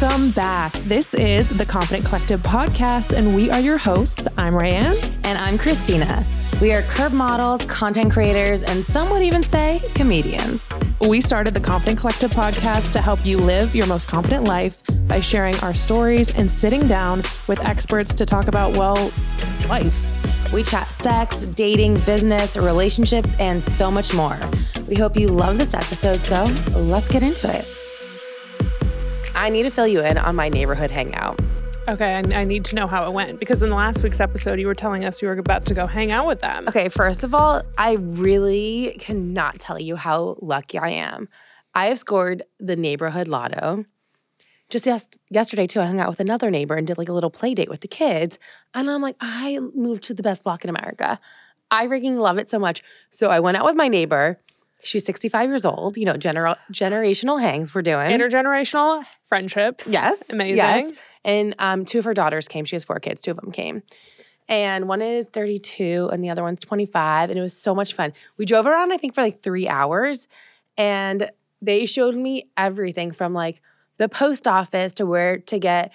Welcome back. This is the Confident Collective podcast, and we are your hosts. I'm Raeann. And I'm Kristina. We are curve models, content creators, and some would even say comedians. We started the Confident Collective podcast to help you live your most confident life by sharing our stories and sitting down with experts to talk about, well, life. We chat sex, dating, business, relationships, and so much more. We hope you love this episode, so let's get into it. I need to fill you in on my neighborhood hangout. Okay, I, I, need to know how it went because in the last week's episode, you were telling us you were about to go hang out with them. Okay, first of all, I really cannot tell you how lucky I am. I have scored the neighborhood lotto. Just yes, yesterday, too, I hung out with another neighbor and did like a little play date with the kids. And I'm like, I moved to the best block in America. I freaking love it so much. So I went out with my neighbor. She's 65 years old. You know, gener- generational hangs we're doing. Intergenerational friendships. Yes. Amazing. Yes. And um, two of her daughters came. She has four kids. Two of them came. And one is 32 and the other one's 25. And it was so much fun. We drove around, I think, for like three hours. And they showed me everything from like the post office to where to get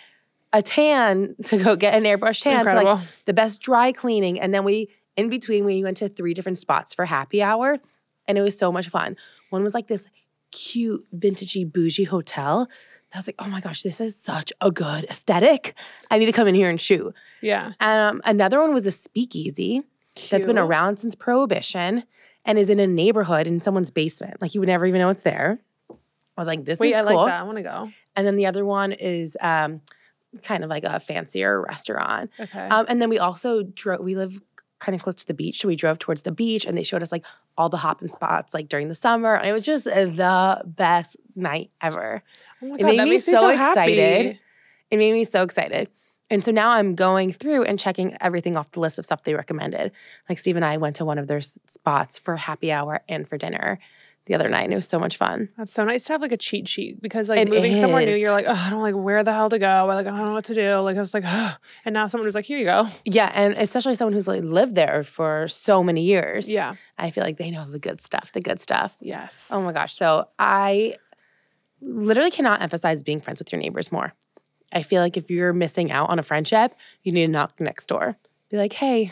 a tan to go get an airbrush tan Incredible. to like the best dry cleaning. And then we, in between, we went to three different spots for happy hour. And it was so much fun. One was like this cute, vintagey, bougie hotel I was like, oh my gosh, this is such a good aesthetic. I need to come in here and shoot. Yeah. Um, another one was a speakeasy Cute. that's been around since Prohibition and is in a neighborhood in someone's basement. Like you would never even know it's there. I was like, this Wait, is I cool. like that. I want to go. And then the other one is um, kind of like a fancier restaurant. Okay. Um, and then we also drove, we live kind of close to the beach. So we drove towards the beach and they showed us like all the hopping spots like during the summer. And it was just the best night ever. Oh it made me so, so excited. It made me so excited. And so now I'm going through and checking everything off the list of stuff they recommended. Like Steve and I went to one of their spots for happy hour and for dinner the other night. And it was so much fun. That's so nice to have like a cheat sheet because like it moving is. somewhere new, you're like, oh, I don't like where the hell to go. I Like I don't know what to do. Like I was like, oh. and now someone who's like, here you go. Yeah, and especially someone who's like lived there for so many years. Yeah, I feel like they know the good stuff. The good stuff. Yes. Oh my gosh. So I literally cannot emphasize being friends with your neighbors more. I feel like if you're missing out on a friendship, you need to knock next door. Be like, hey,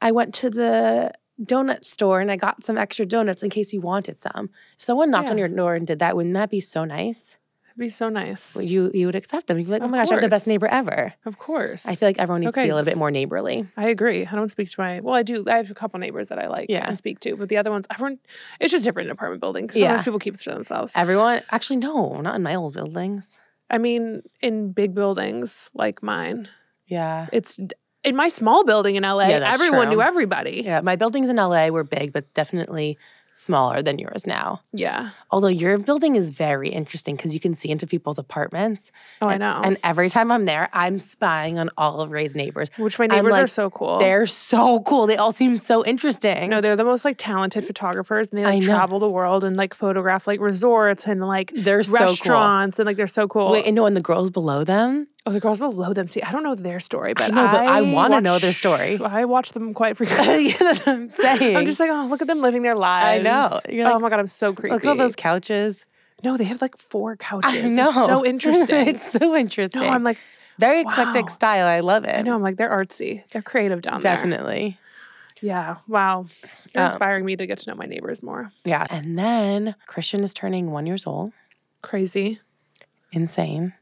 I went to the donut store and I got some extra donuts in case you wanted some. If someone knocked yeah. on your door and did that, wouldn't that be so nice? It'd be so nice. You you would accept them. You'd be like, oh my gosh, I'm the best neighbor ever. Of course. I feel like everyone needs okay. to be a little bit more neighborly. I agree. I don't speak to my well, I do. I have a couple neighbors that I like yeah. and speak to, but the other ones, everyone, it's just different in apartment buildings. Sometimes yeah. people keep it to themselves. Everyone, actually, no, not in my old buildings. I mean, in big buildings like mine. Yeah. It's in my small building in LA, yeah, everyone true. knew everybody. Yeah, my buildings in LA were big, but definitely smaller than yours now. Yeah. Although your building is very interesting because you can see into people's apartments. Oh, and, I know. And every time I'm there, I'm spying on all of Ray's neighbors. Which my neighbors like, are so cool. They're so cool. They all seem so interesting. No, they're the most like talented photographers and they like travel the world and like photograph like resorts and like they're restaurants so cool. and like they're so cool. Wait, and no, and the girls below them, Oh, the girls below them. See, I don't know their story, but I know, but I, I want to know their story. I watch them quite frequently. I'm saying. I'm just like, oh, look at them living their lives. I know. You're oh my god, I'm so creepy. Look at all those couches. No, they have like four couches. I know. It's so interesting. it's so interesting. No, I'm like very wow. eclectic style. I love it. I know. I'm like they're artsy. They're creative down Definitely. there. Definitely. Yeah. Wow. You're um, inspiring me to get to know my neighbors more. Yeah. And then Christian is turning one years old. Crazy. Insane.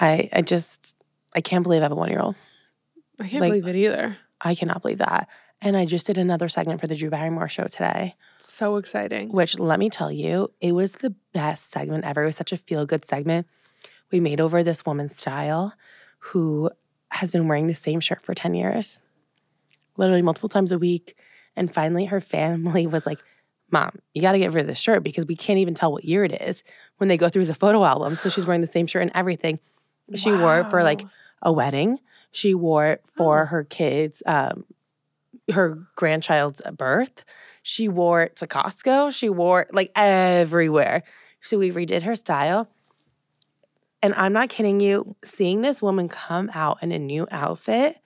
I I just I can't believe I have a one year old. I can't like, believe it either. I cannot believe that. And I just did another segment for the Drew Barrymore show today. So exciting. Which let me tell you, it was the best segment ever. It was such a feel good segment. We made over this woman's style who has been wearing the same shirt for 10 years, literally multiple times a week. And finally, her family was like, Mom, you got to get rid of this shirt because we can't even tell what year it is when they go through the photo albums because she's wearing the same shirt and everything. She wow. wore it for like a wedding. She wore it for oh. her kids, um, her grandchild's birth. She wore it to Costco. She wore it like everywhere. So we redid her style. And I'm not kidding you, seeing this woman come out in a new outfit,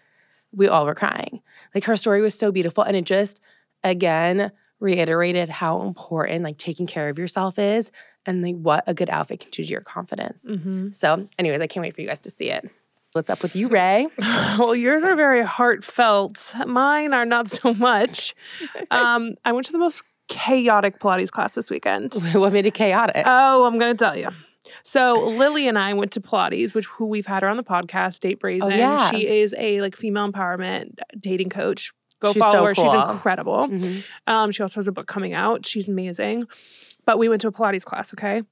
we all were crying. Like her story was so beautiful. And it just, again, reiterated how important like taking care of yourself is and like what a good outfit can do to your confidence. Mm-hmm. So, anyways, I can't wait for you guys to see it. What's up with you, Ray? Well, yours are very heartfelt. Mine are not so much. Um, I went to the most chaotic Pilates class this weekend. what made it chaotic? Oh, I'm going to tell you. So Lily and I went to Pilates, which who we've had her on the podcast, Date Brazen. Oh, yeah. She is a like female empowerment dating coach. Go She's follow so her. She's cool. incredible. Mhm. Um, she also has a book coming out. She's amazing. But we went to a Pilates class, okay?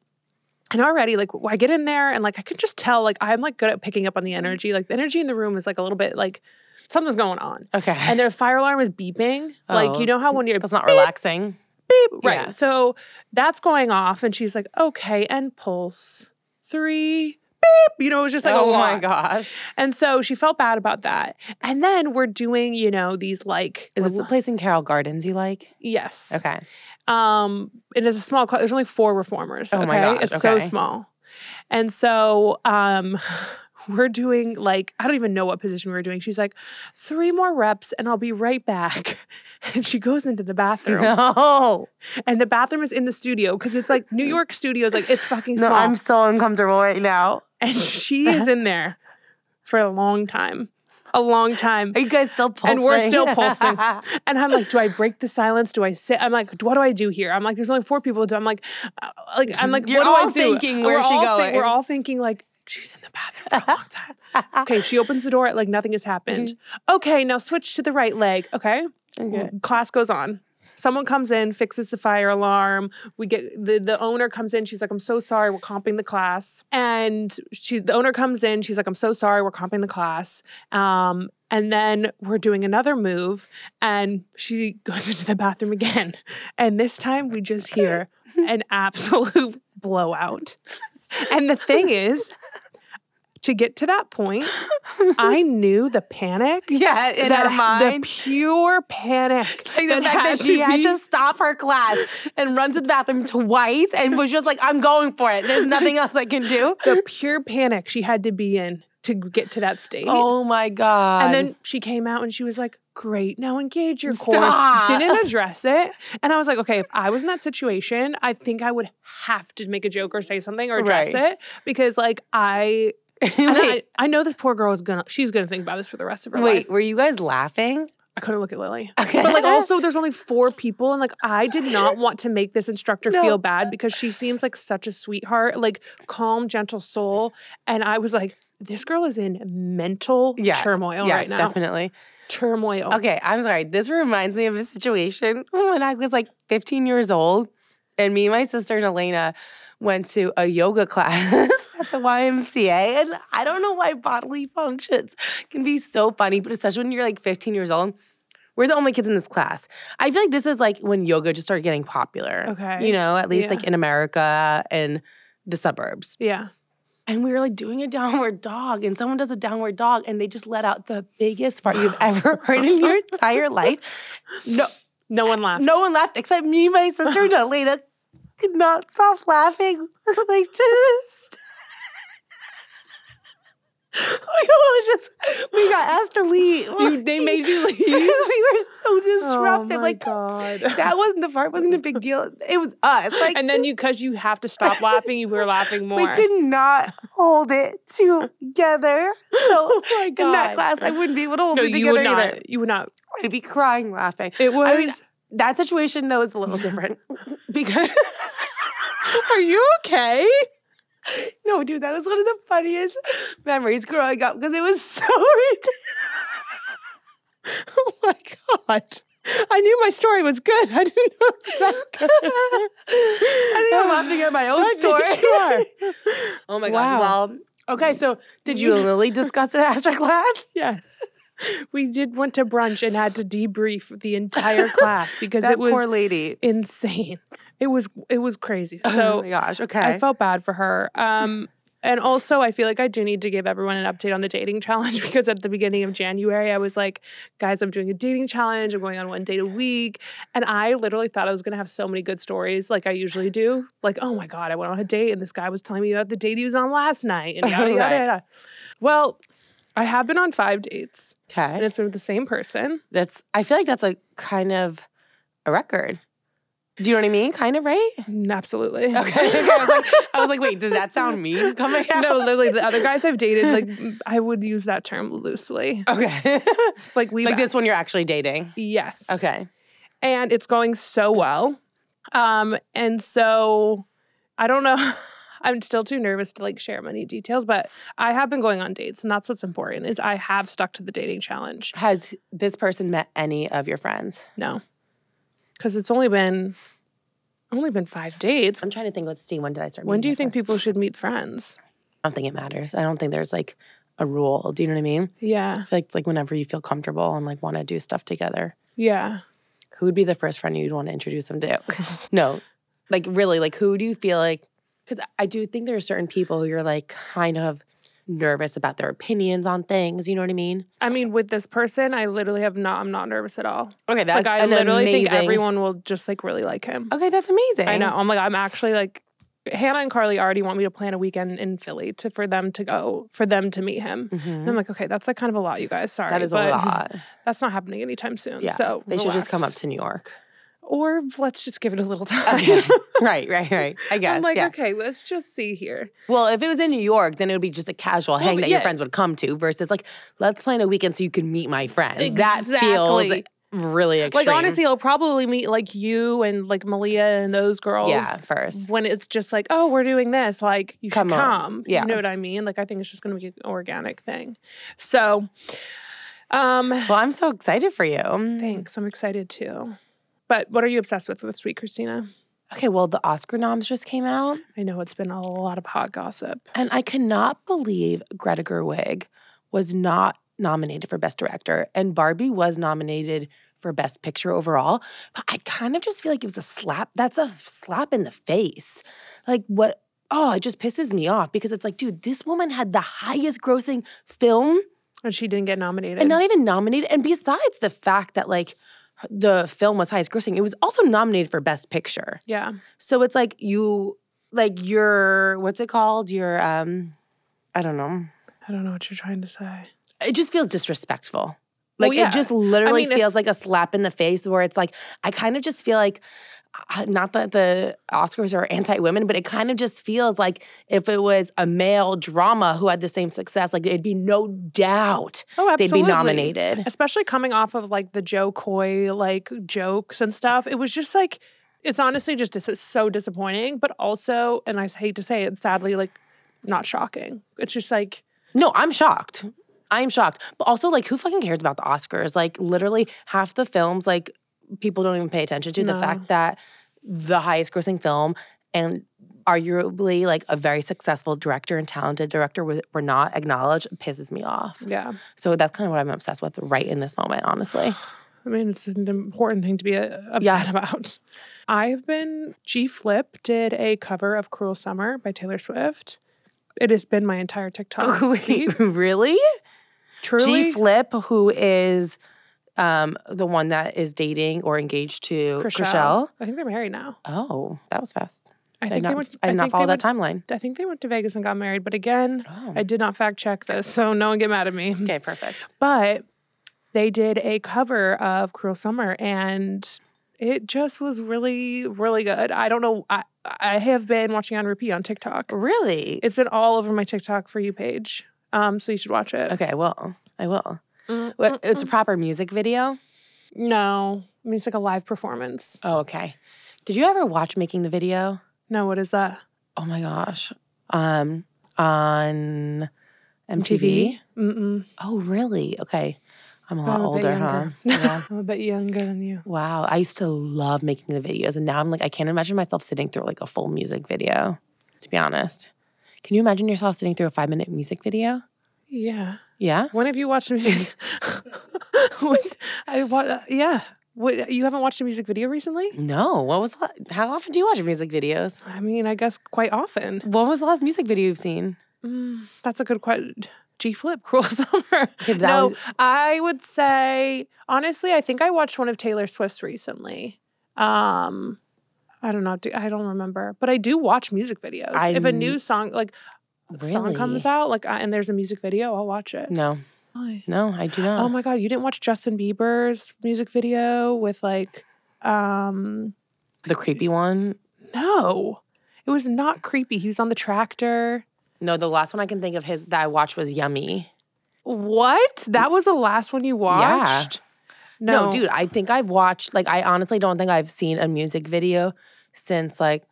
And already, like, I get in there and like I could just tell, like, I'm like good at picking up on the energy. Like, the energy in the room is like a little bit like something's going on. Okay. And their fire alarm is beeping. Like, Oh. you know how when you're That's not relaxing. beep, right? Yeah. So that's going off, and she's like, okay, and pulse three, beep. You know, it was just like, oh my gosh. And so she felt bad about that. And then we're doing, you know, these like, Is this the place in Carroll Gardens you like? yes, Okay. Um, it is a small class. There's only four reformers. Oh okay, my gosh, it's so small. And so, um, we're doing like I don't even know what position we were doing. She's like, three more reps, and I'll be right back. And she goes into the bathroom, No. and the bathroom is in the studio because it's like New York studios. Like it's fucking No, small, No, I'm so uncomfortable right now. and she is in there for a long time, a long time. Are you guys still pulsing? And we're still pulsing. And I'm like, do I break the silence? Do I sit? I'm like, what do I do here? I'm like, there's only four people to do. I'm like, uh, like I'm like, You're what do I do? thinking, we're she all going? we're all thinking like, she's in the bathroom for a long time. okay, she opens the door like nothing has happened. Okay, now switch to the right leg. Okay, Okay. class goes on. Someone comes in, fixes the fire alarm. We get the the owner comes in. She's like, "I'm so sorry, we're comping the class." And she, the owner comes in. She's like, "I'm so sorry, we're comping the class." Um, and then we're doing another move, and she goes into the bathroom again. And this time, we just hear an absolute blowout. And the thing is, to get to that point, I knew the panic. Yeah, in that her mind. the pure panic Like the that fact that she to had to stop her class and run to the bathroom twice and was just like, I'm going for it. There's nothing else I can do. the pure panic she had to be in to get to that state. Oh my God. and then she came out and she was like, "Great, now engage your core." Stop. Didn't address it, and I was like, "Okay, if I was in that situation, I think I would have to make a joke or say something or address Right. it because, like, I." I, I know this poor girl is gonna she's gonna think about this for the rest of her wait, life. Wait, were you guys laughing? I couldn't look at Lily. Okay. But like also there's only four people and like I did not want to make this instructor No. feel bad because she seems like such a sweetheart, like calm, gentle soul. And I was like, this girl is in mental Yeah. turmoil yes, right now. definitely. Turmoil. Okay, I'm sorry. This reminds me of a situation when I was like 15 years old, and me and my sister and Elena went to a yoga class at the YMCA. And I don't know why bodily functions can be so funny, but especially when you're like 15 years old. We're the only kids in this class. I feel like this is like when yoga just started getting popular. Okay. You know, at least Yeah. like in America and the suburbs. Yeah. And we were like doing a downward dog, and someone does a downward dog, and they just let out the biggest fart you've ever heard in your entire life. No, No one laughed. no one laughed except me, my sister, and Elena could not stop laughing like this. We just we got asked to leave. You- they made you leave? we were so disruptive. Oh my like God. that wasn't the fart wasn't a big deal. It was us. Like and then you because you have to stop laughing, you were laughing more. we could not hold it together. So Oh my in that class, I wouldn't be able to hold no, it you together would not. either. You would not. I'd be crying laughing. It was. I mean, that situation though is a little different because Are you okay? No, dude, that was one of the funniest memories growing up because it was so ridiculous. Oh my god. I knew my story was good. I didn't know it was that good. I think I'm laughing at my own I story. are. oh my Wow. gosh. Well, okay. So did you and Lily discuss it after class? Yes. We did went to brunch and had to debrief the entire class because That it was poor lady. insane. It was it was crazy. oh So my gosh. Okay. I felt bad for her. Um and also I feel like I do need to give everyone an update on the dating challenge because at the beginning of January I was like, guys, I'm doing a dating challenge. I'm going on one date a week. And I literally thought I was gonna have so many good stories like I usually do. Like, oh my God, I went on a date and this guy was telling me about the date he was on last night and yada, yada, Right. yada. Well, I have been on five dates Okay. and it's been with the same person. That's. I feel like that's a kind of a record. Do you know what I mean? Kind of, right? Mm, Absolutely. Okay. I, was like, I was like, wait, does that sound mean coming out? No, literally, the other guys I've dated, like I would use that term loosely. Okay. Like we, like this one you're actually dating. yes, Okay. and it's going so well. Um, and so I don't know. I'm still too nervous to like share many details, but I have been going on dates, and that's what's important. Is I have stuck to the dating challenge. Has this person met any of your friends? No, because it's only been only been five dates. I'm trying to think. Let's see. When did I start? When do you think friends? people should meet friends? I don't think it matters. I don't think there's like a rule. Do you know what I mean? Yeah, I like it's like whenever you feel comfortable and like want to do stuff together. yeah. Who would be the first friend you'd want to introduce them to? no, like really, like who do you feel like? Because I do think there are certain people who you're like kind of nervous about their opinions on things. You know what I mean? I mean, with this person, I literally have not. I'm not nervous at all. Okay, that's like I literally think everyone will just like really like him. Okay, that's amazing. I know. I'm like, I'm actually like, Hannah and Carly already want me to plan a weekend in Philly to for them to go for them to meet him. And I'm like, okay, that's like kind of a lot, you guys. Sorry, Mm-hmm. That is a lot. That's not happening anytime soon. Yeah. So they should just come up to New York. Or let's just give it a little time. Okay. right, right, right. I guess. I'm like, yeah. okay, let's just see here. Well, if it was in New York, then it would be just a casual hang but that your friends would come to versus like, let's plan a weekend so you can meet my friend. That feels really extreme. Like honestly, I'll probably meet like you and like Malia and those girls. yeah, first. When it's just like, oh, we're doing this, like you Come should on. come. Yeah. You know what I mean? Like I think it's just gonna be an organic thing. So um Well, I'm so excited for you. thanks. I'm excited too. But what are you obsessed with this week, Kristina? Okay, well, the Oscar noms just came out, I know it's been a lot of hot gossip. and I cannot believe Greta Gerwig was not nominated for Best Director, and Barbie was nominated for Best Picture overall. But I kind of just feel like it was a slap. That's a slap in the face. Like what? Oh, it just pisses me off because it's like, dude, this woman had the highest grossing film And she didn't get nominated. and not even nominated. And besides the fact that like the film was highest grossing, it was also nominated for Best Picture. yeah. So it's like you like your what's it called? Your um I don't know. I don't know what you're trying to say. It just feels disrespectful. Well, Like yeah. it just literally mean, feels like a slap in the face where it's like I kind of just feel like not that the Oscars are anti-women, but it kind of just feels like if it was a male drama who had the same success, like it'd be no doubt Oh, they'd be nominated. Especially coming off of like the Jo Koy like jokes and stuff. It was just like it's honestly just dis- so disappointing, but also, and I hate to say it, sadly, like not shocking. It's just like No, I'm shocked. I'm shocked. But also, like, who fucking cares about the Oscars? Like, literally, half the films, like, people don't even pay attention to. The fact that the highest grossing film and arguably like a very successful director and talented director were, not acknowledged pisses me off. yeah. So that's kind of what I'm obsessed with right in this moment, honestly. I mean, it's an important thing to be uh, upset Yeah. about. I've been G Flip did a cover of "Cruel Summer" by Taylor Swift. It has been my entire TikTok. Wait, really? Truly, G Flip, who is um, the one that is dating or engaged to Chrishell. Chrishell. I think they're married now. Oh, that was fast. I I think did they not, went. I did not follow that went- timeline. I think they went to Vegas and got married, but again, Oh. I did not fact check this, so no one get mad at me. Okay, perfect. But they did a cover of Cruel Summer and it just was really, really good. I don't know. I, I have been watching on repeat on TikTok. Really? It's been all over my TikTok for you page. Um, so you should watch it. Okay, I will. I will. It's a proper music video. No, I mean it's like a live performance. Oh, okay. Did you ever watch making the video? No, what is that? Oh my gosh. Um, on MTV. Mm-mm. Oh, really? Okay. I'm a But I'm lot a older, huh? Yeah. I'm a bit younger than you. Wow. I used to love making the videos, and now I'm like, I can't imagine myself sitting through like a full music video. To be honest, can you imagine yourself sitting through a five minute music video? Yeah. Yeah. When have you watched a music? I wa- Yeah. What, you haven't watched a music video recently? No. What was? The, la- how often do you watch music videos? I mean, I guess quite often. What was the last music video you've seen? Mm, that's a good question. G Flip, Cruel Summer. no, was- I would say honestly, I think I watched one of Taylor Swift's recently. Um, I don't know. I don't remember, but I do watch music videos. I if a new song, like song comes out, like I, and there's a music video, I'll watch it. No. Why? No, I do not. Oh my god, you didn't watch Justin Bieber's music video with like, um, The creepy one. No, it was not creepy. He was on the tractor. No, the last one I can think of his that I watched was Yummy. What? That was the last one you watched? No. dude, I think I've watched like I honestly don't think I've seen a music video since like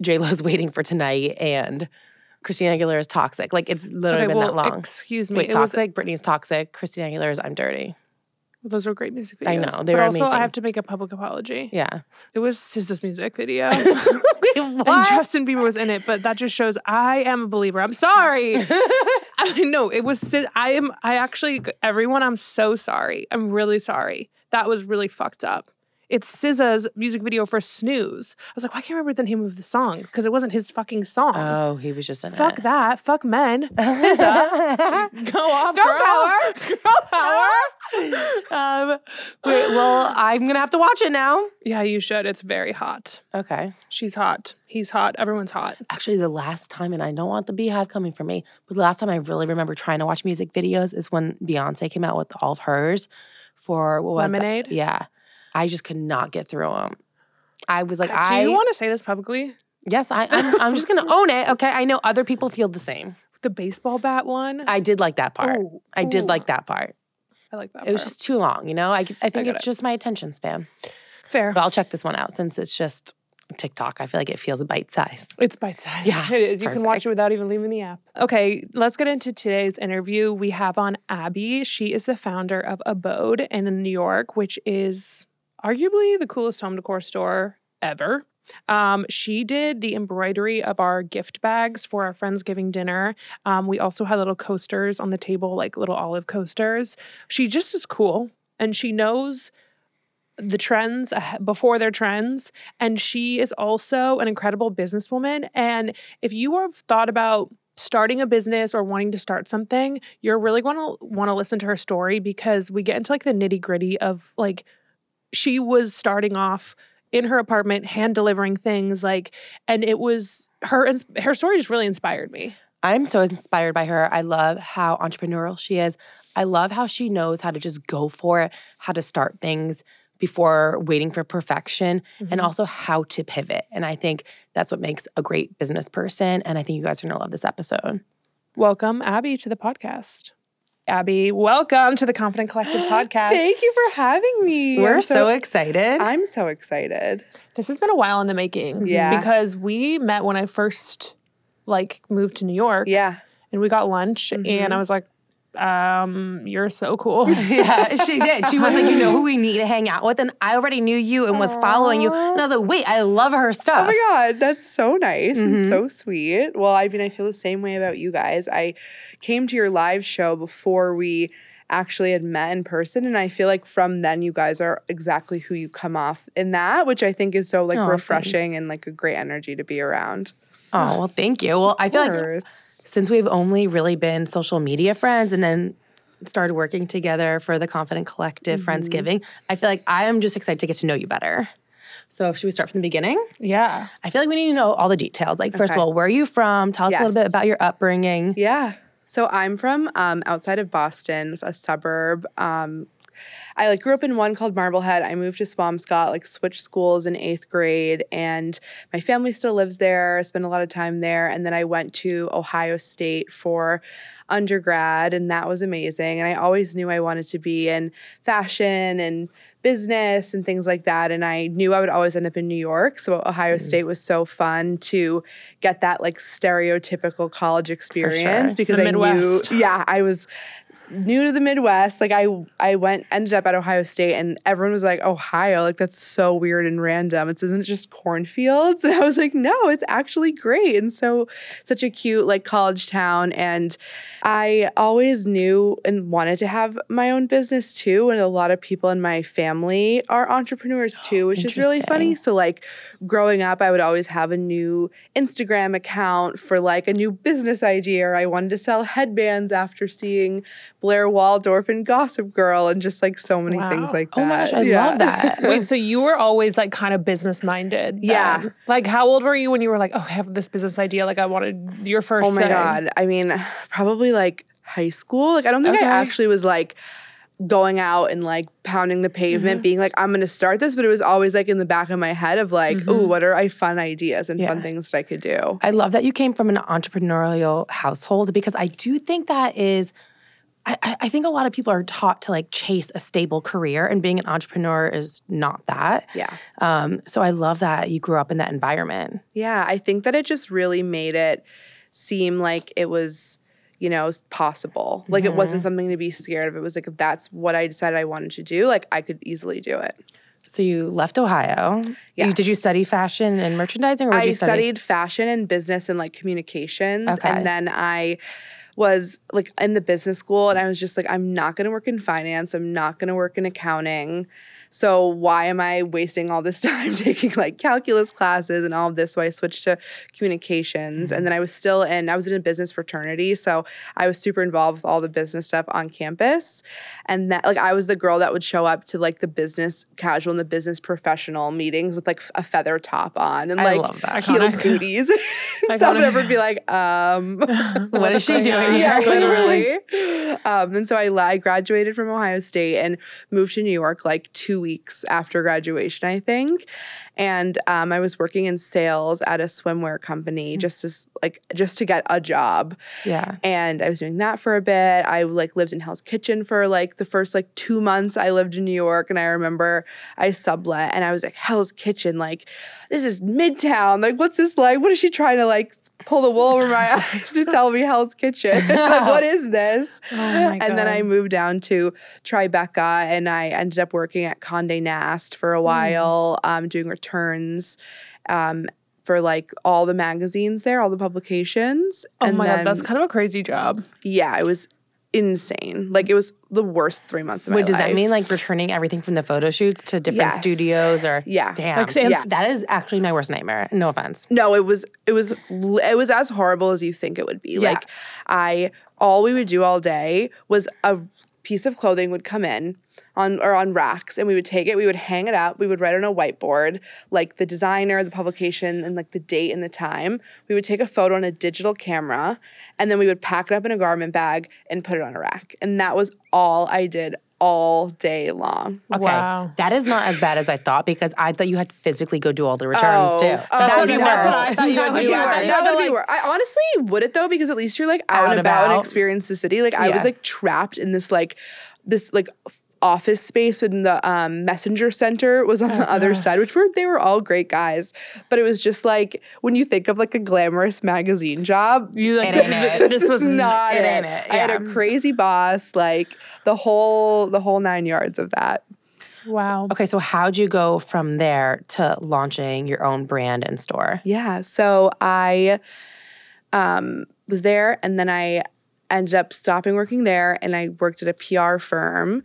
J Lo's Waiting for Tonight and Christina Aguilera is Toxic. Like it's literally Okay, been well, that long. Excuse me. Wait, it was- Toxic, Britney's Toxic, Christina Aguilera's I'm Dirty. those were great music videos. I know, they but were also, I have to make a public apology. Yeah. It was SZA's music video. Wait, and Justin Bieber was in it, but that just shows I am a Belieber. I'm sorry. I know it was. I am. I actually. Everyone, I'm so sorry. I'm really sorry. That was really fucked up. It's SZA's music video for Snooze. I was like, I can't remember the name of the song? Because it wasn't his fucking song. Oh, he was just in Fuck it. that. Fuck men. SZA. Go off. Girl girl. Power. Girl power. Um, wait, well, I'm gonna have to watch it now. Yeah, you should. It's very hot. Okay. She's hot. He's hot. Everyone's hot. Actually, the last time, and I don't want the Beyhive coming for me, but the last time I really remember trying to watch music videos is when Beyonce came out with all of hers for what was that? Lemonade? Yeah, I just could not get through them. I was like, Do I Do you want to say this publicly? yes, I, I'm, I'm just gonna own it. Okay, I know other people feel the same. The baseball bat one. I did like that part. Ooh, I did ooh. like that part. I like that. One. It was just too long, you know. I, I think get it's it. just my attention span. fair. But I'll check this one out since it's just TikTok. I feel like it feels bite size. It's bite size. Yeah, it is. You can watch it without even leaving the app. Okay, let's get into today's interview. We have on Abby. She is the founder of Abode in New York, which is arguably the coolest home decor store ever. Um, she did the embroidery of our gift bags for our Friendsgiving dinner. Um, we also had little coasters on the table, like little olive coasters. She just is cool and she knows the trends ah- before their trends. And she is also an incredible businesswoman. And if you have thought about starting a business or wanting to start something, you're really going to want to listen to her story because we get into like the nitty gritty of like, she was starting off in her apartment hand delivering things like and it was her her story just really inspired me I'm so inspired by her. I love how entrepreneurial she is. I love how she knows how to just go for it, how to start things before waiting for perfection, and mm-hmm. also how to pivot. And I think that's what makes a great business person. And I think you guys are going to love this episode. welcome abby to the podcast abby welcome to the confident collective podcast Thank you for having me. We're I'm so, excited. I'm so excited. This has been a while in the making. Yeah. Because we met when I first like moved to New York Yeah. and we got lunch mm-hmm. and I was like, um, you're so cool. yeah, she did. She was like, you know who we need to hang out with. And I already knew you and was following you. And I was like, wait, I love her stuff. Oh my God, that's so nice and Mm-hmm. so sweet. Well, I mean, I feel the same way about you guys. I came to your live show before we actually had met in person. And I feel like from then you guys are exactly who you come off in that, which I think is so like Aw, refreshing and like a great energy to be around. Oh, well, thank you. Well, I feel like since we've only really been social media friends and then started working together for the Confident Collective Mm-hmm. Friendsgiving, I feel like I am just excited to get to know you better. So, should we start from the beginning? yeah. I feel like we need to know all the details. Like, first of all, where are you from? Tell us a little bit about your upbringing. Yeah. So I'm from um, outside of Boston, a suburb. Um, I like grew up in one called Marblehead. I moved to Swampscott, like switched schools in eighth grade, and my family still lives there. I spent a lot of time there, and then I went to Ohio State for undergrad, and that was amazing. And I always knew I wanted to be in fashion and business and things like that. And I knew I would always end up in New York. So Ohio mm. State was so fun to get that like stereotypical college experience because The I Midwest. knew, yeah, I was new to the Midwest. Like I I went ended up at Ohio State and everyone was like, Ohio, like that's so weird and random. It's isn't it just cornfields. And I was like, no, it's actually great. And so such a cute like college town. And I always knew and wanted to have my own business too. And a lot of people in my family are entrepreneurs too, which is really funny. So like growing up, I would always have a new Instagram account for like a new business idea, or I wanted to sell headbands after seeing Blair Waldorf and Gossip Girl, and just like so many things like that. Oh my gosh, I Yeah. love that. Wait, so you were always like kind of business minded? Yeah. Like how old were you when you were like, oh, I have this business idea? Like I wanted your first Oh my thing. god! I mean, probably like high school. Like I don't think Okay. I actually was like going out and like pounding the pavement, Mm-hmm. being like, I'm gonna start this, but it was always like in the back of my head of like, oh, what are I fun ideas and Mm-hmm. Yeah. fun things that I could do. I love that you came from an entrepreneurial household because I do think that is. I, I- think a lot of people are taught to like chase a stable career, and being an entrepreneur is not that. Yeah. Um, so I love that you grew up in that environment. Yeah, I think that it just really made it seem like it was, you know, possible. Like it wasn't something to be scared of. It was like if that's what I decided I wanted to do, like I could easily do it. So you left Ohio. You, did you study fashion and merchandising, or did I you study? studied fashion and business and like communications. Okay. And then I was like in the business school and I was just like, I'm not gonna work in finance. I'm not gonna work in accounting. So why am I wasting all this time taking like calculus classes and all of this? So I switched to communications. Mm-hmm. And then I was still in, I was in a business fraternity. So I was super involved with all the business stuff on campus. And that like I was the girl that would show up to like the business casual and the business professional meetings with like a feather top on and I like heeled booties and stuff. And everyone be like, um, what is she doing? yeah, What's going on? literally. Um, and so I, I graduated from Ohio State and moved to New York like two weeks after graduation, I think. And um, I was working in sales at a swimwear company just as like just to get a job. Yeah. And I was doing that for a bit. I like lived in Hell's Kitchen for like the first like two months I lived in New York. And I remember I sublet and I was like, Hell's Kitchen, like this is Midtown. Like, what's this like? What is she trying to like pull the wool over my eyes to tell me Hell's Kitchen? like, what is this? Oh my and then I moved down to Tribeca and I ended up working at Conde Nast for a Hmm. while, um, doing returns. Um, for like all the magazines there, all the publications. Oh and my then, god, that's kind of a crazy job. yeah, it was insane. Like it was the worst three months of my life. Wait, does life. that mean like returning everything from the photo shoots to different Yes. studios or Yeah. Damn. Like, Yeah. That is actually my worst nightmare. No offense. No, it was it was it was as horrible as you think it would be. Like I all we would do all day was a piece of clothing would come in on or on racks and we would take it, we would hang it up, we would write on a whiteboard like the designer, the publication and like the date and the time. We would take a photo on a digital camera and then we would pack it up in a garment bag and put it on a rack. And that was all I did all day long. Okay. Wow. That is not as bad as I thought because I thought you had to physically go do all the returns Oh, too. oh, That would no. be That's worse. what I thought you That would would do. be worse. that- that would be worse. I honestly would it though because at least you're like out, Out and and about, and experience the city. Like I was like trapped in this like this like f- office space in the um, messenger center was on the other side, which were they were all great guys, but it was just like when you think of like a glamorous magazine job. You like It ain't it. this This was was not it it. ain't it, I had a crazy boss, like the whole the whole nine yards of that. wow. Okay, so how'd you go from there to launching your own brand and store? Yeah. So I um, was there and then I ended up stopping working there and I worked at a PR firm.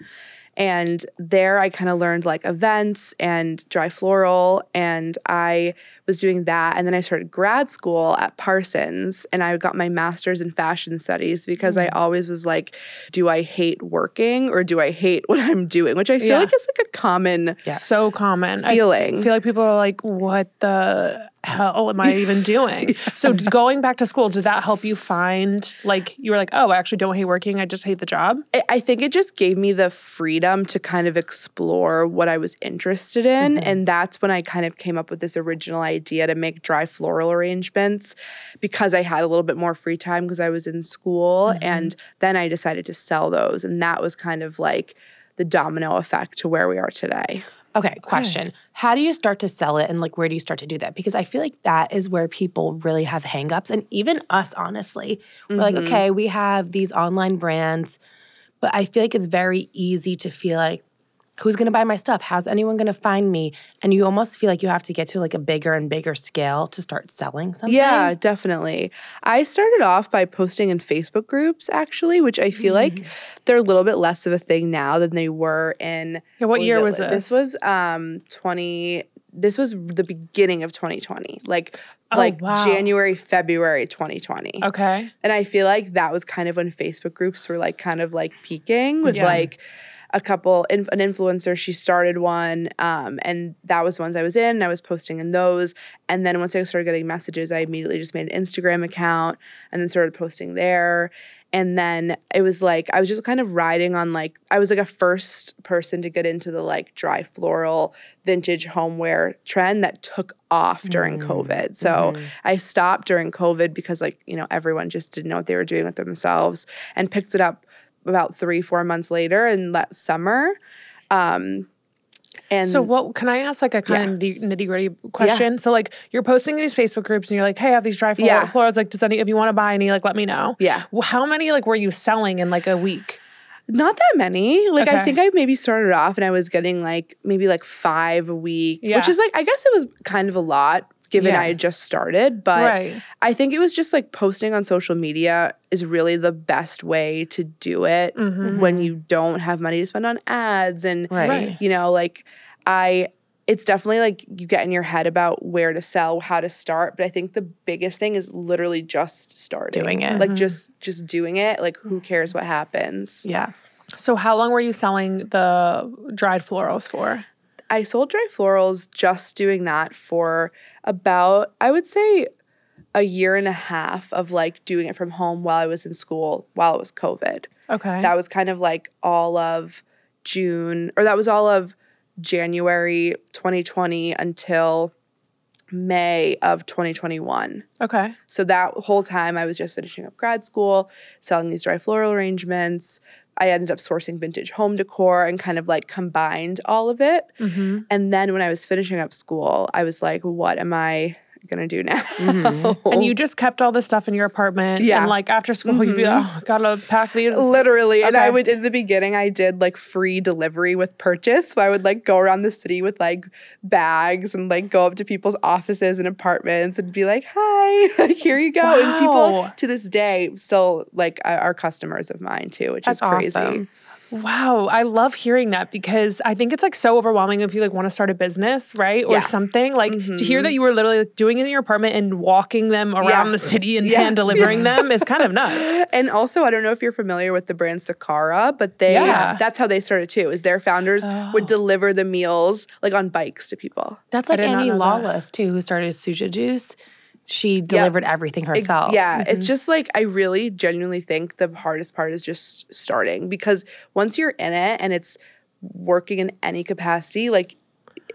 And there I kind of learned like events and dry floral. And I was doing that. And then I started grad school at Parsons and I got my master's in fashion studies because I hmm. always was like, do I hate working or do I hate what I'm doing? Which I feel Yeah. like is like a common Yes. So common. I Feeling. feel like people are like, what the hell am I even doing? So going back to school, did that help you find like you were like, oh, I actually don't hate working. I just hate the job. I- I think it just gave me the freedom to kind of explore what I was interested in. Mm-hmm. And that's when I kind of came up with this original idea to make dry floral arrangements because I had a little bit more free time because I was in school. Mm-hmm. And then I decided to sell those. And that was kind of like the domino effect to where we are today. Okay, question. How do you start to sell it and like where do you start to do that? Because I feel like that is where people really have hangups and even us honestly. We're like, mm-hmm. okay, we have these online brands, but I feel like it's very easy to feel like who's going to buy my stuff? How's anyone going to find me? And you almost feel like you have to get to like a bigger and bigger scale to start selling something. Yeah, definitely. I started off by posting in Facebook groups, actually, which I feel like they're a little bit less of a thing now than they were in. Yeah, what year it? was Like, this? This was um twenty. This was the beginning of 2020, like Oh, like wow. January, February 2020. Okay. And I feel like that was kind of when Facebook groups were like kind of like peaking with Yeah. like a couple in, an influencer she started one um, and that was the ones i was in i was posting in those. And then once i started getting messages i immediately just made an instagram account and then started posting there. And then it was like i was just kind of riding on like i was like a first person to get into the like dry floral vintage homeware trend that took off during covid. So i stopped during covid because like you know everyone just didn't know what they were doing with themselves and picked it up about three four months later in that summer um and So what can I ask like a kind of nitty gritty question? So like you're posting these Facebook groups and you're like, hey, I have these dry floor- Yeah. Like, does any if you want to buy any, like let me know. Yeah. Well, how many like were you selling in like a week? Not that many. Like Okay. I think I maybe started off and I was getting like maybe like five a week, Yeah. which is like I guess it was kind of a lot given Yeah. I had just started. But Right. I think it was just like posting on social media is really the best way to do it Mm-hmm. when you don't have money to spend on ads and Right. you know like I it's definitely like you get in your head about where to sell, how to start, but I think the biggest thing is literally just starting. Doing it. Like just just doing it. Like who cares what happens? Yeah. So how long were you selling the dried florals for? I sold dry florals just doing that for about, I would say, a year and a half of like doing it from home while I was in school, while it was COVID. Okay. That was kind of like all of June, or that was all of January 2020 until May of 2021. okay. So that whole time I was just finishing up grad school, selling these dry floral arrangements. I ended up sourcing vintage home decor and kind of like combined all of it. Mm-hmm. And then when I was finishing up school, I was like, what am I gonna do now? Mm-hmm. And you just kept all this stuff in your apartment. Yeah. And like after school, you'd be like, mm-hmm. oh, gotta pack these. Literally. And I would in the beginning I did like free delivery with purchase. So I would like go around the city with like bags and like go up to people's offices and apartments and be like, hi, like here you go. And people to this day still like are are customers of mine too, which That's is crazy. awesome. Wow, I love hearing that because I think it's like so overwhelming if you like want to start a business, right? Or Yeah. something. Like to hear that mm-hmm. you were literally like, doing it in your apartment and walking them around Yeah. the city and Yeah. hand delivering them is kind of nuts. And also, I don't know if you're familiar with the brand Sakara, but they Yeah. that's how they started too. Is their founders would Oh. deliver the meals like on bikes to people. That's like did Annie know that. Lawless too, who started Suja Juice. She delivered everything Ex- herself. yeah, it's mm-hmm. just like I really genuinely think the hardest part is just starting because once you're in it and it's working in any capacity, like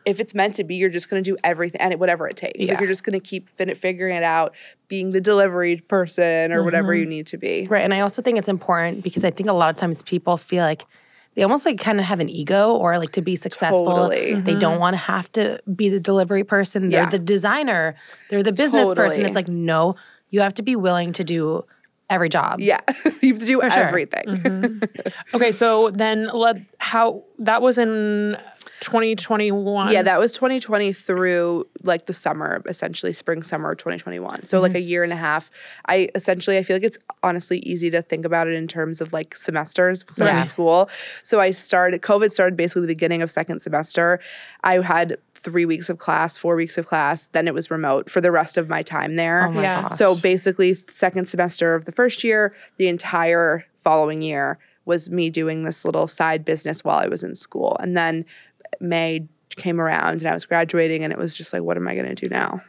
if it's meant to be, you're just going to do everything and it, whatever it takes. Yeah. Like you're just going to keep fin- figuring it out, being the delivery person or whatever mm-hmm. you need to be. Right. And I also think it's important because I think a lot of times people feel like they almost like kind of have an ego or like to be successful. Totally. They don't mm-hmm. want to have to be the delivery person. They're Yeah. the designer. They're the business person. It's like, no, you have to be willing to do every job. Yeah, you have to do For sure. everything. Mm-hmm. Okay, so then let how that was in 2021. Yeah, that was 2020 through like the summer, essentially spring summer of 2021. So like mm-hmm. a year and a half. I essentially I feel like it's honestly easy to think about it in terms of like semesters since Yeah. in school. So I started COVID started basically the beginning of second semester. I had 3 weeks of class, 4 weeks of class, then it was remote for the rest of my time there. Oh my Yeah. gosh. So basically, second semester of the first year, the entire following year was me doing this little side business while I was in school. And then May came around and I was graduating, and it was just like, what am I going to do now?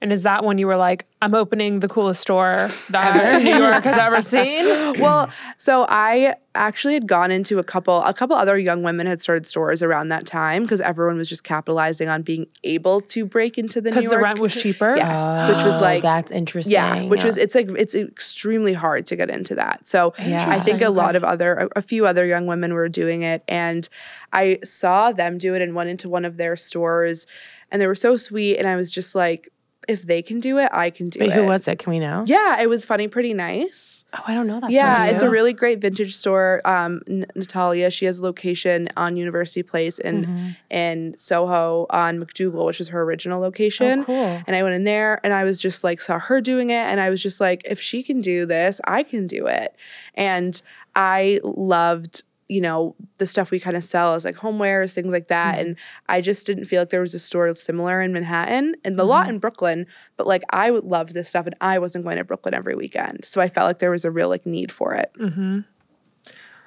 And is that when you were like, I'm opening the coolest store that New York has ever seen? well, so I actually had gone into a couple, a couple other young women had started stores around that time because everyone was just capitalizing on being able to break into the New Because the rent was cheaper. Yes, which was Oh, like that's interesting. Yeah, which was it's like it's extremely hard to get into that. So Yeah. I think a lot of other a, a few other young women were doing it and I saw them do it and went into one of their stores and they were so sweet and I was just like if they can do it, I can do Wait, it. who was it? Can we know? Yeah, it was funny pretty nice. Oh, I don't know that. Yeah, it's a really great vintage store. Um, N- Natalia, she has a location on University Place in Mm-hmm. in Soho on MacDougal, which is her original location. Oh, cool. And I went in there and I was just like saw her doing it, and I was just like, if she can do this, I can do it. And I loved. You know, the stuff we kind of sell is like homewares, things like that. Mm-hmm. And I just didn't feel like there was a store similar in Manhattan and the lot mm-hmm. in Brooklyn. But like I would love this stuff and I wasn't going to Brooklyn every weekend. So I felt like there was a real like need for it. Mm-hmm.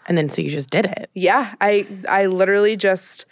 And then so you just did it. Yeah, I I literally just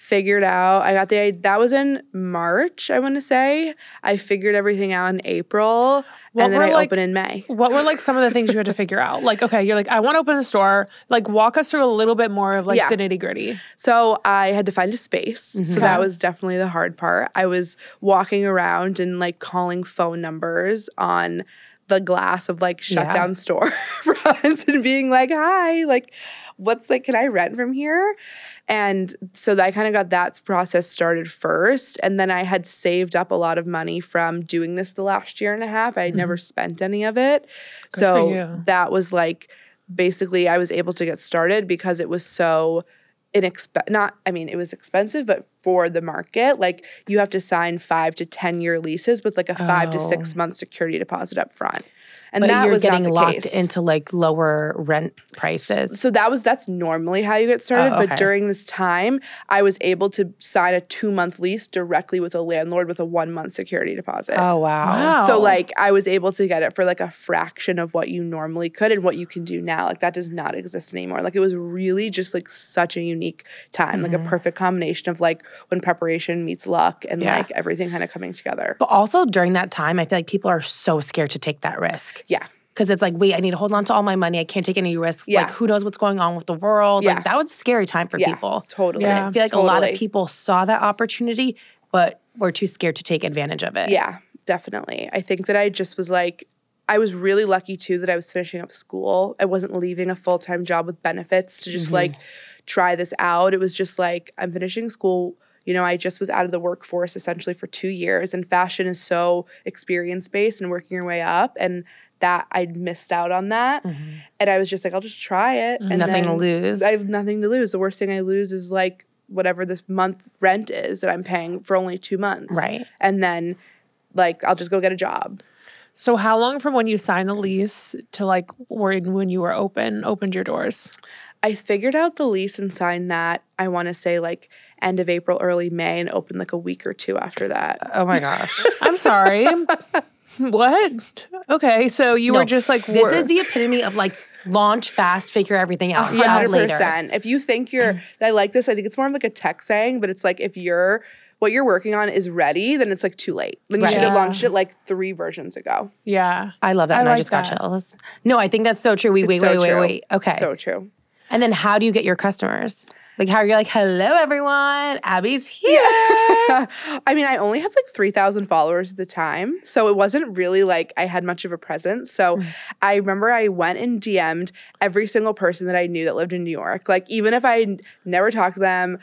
figured out. I got the that was in March. I want to say I figured everything out in April, What and then I like- opened in May. What were like some of the things you had to figure out? Like, okay, you're like, I want to open a store. Like, walk us through a little bit more of like Yeah. the nitty gritty. So I had to find a space. Mm-hmm. So that was definitely the hard part. I was walking around and like calling phone numbers on the glass of like shut Yeah. down store fronts and being like, hi, like, what's like, can I rent from here? And so I kind of got that process started first. And then I had saved up a lot of money from doing this the last year and a half. I had never mm-hmm. spent any of it. for so that was like basically I was able to get started because it was so inexp not I mean it was expensive but for the market like you have to sign 5 to 10 year leases with like a 5 to 6 month security deposit up front. And But that you're was not getting locked case. into like lower rent prices. So that was that's normally how you get started. Oh, okay. But during this time, I was able to sign a two month lease directly with a landlord with a one month security deposit. oh wow. Wow. So like I was able to get it for like a fraction of what you normally could and what you can do now. Like that does not exist anymore. Like it was really just like such a unique time, like a mm-hmm. perfect combination of like when preparation meets luck and Yeah. like everything kind of coming together. But also during that time, I feel like people are so scared to take that risk. Yeah. Because it's like, wait, I need to hold on to all my money. I can't take any risks. Yeah. Like, who knows what's going on with the world? Yeah. Like, that was a scary time for Yeah. people. Totally. Yeah. I feel like a lot of people saw that opportunity, but were too scared to take advantage of it. Yeah, definitely. I think that I just was like, I was really lucky too that I was finishing up school. I wasn't leaving a full time job with benefits to just mm-hmm. like try this out. It was just like, I'm finishing school. You know, I just was out of the workforce essentially for two years, and fashion is so experience based and working your way up. And that I'd missed out on that. Mm-hmm. And I was just like, I'll just try it. And Nothing to lose. I have nothing to lose. The worst thing I lose is like whatever this month rent is that I'm paying for only two months. Right. And then like I'll just go get a job. So, how long from when you signed the lease to like when when you were open, opened your doors? I figured out the lease and signed that, I want to say like end of April, early May, and opened like a week or two after that. Oh my gosh. I'm sorry. what? Okay, so you No, were just like this wor- is the epitome of like launch fast, figure everything out, out Hundred later. percent. If you think you're, I like this. I think it's more of like a tech saying, but it's like if you're what you're working on is ready, then it's like too late. Then you Right. should have Yeah. launched it like three versions ago. yeah. I love that. I and I like just got chills. No, I think that's so true. We wait, so wait, wait, wait. Okay. So true. and then how do you get your customers? Like how you're like, hello everyone, Abby's here. I mean, I only had like 3,000 followers at the time. So it wasn't really like I had much of a presence. So Mm. I remember I went and DM'd every single person that I knew that lived in New York. Like, even if I n- never talked to them,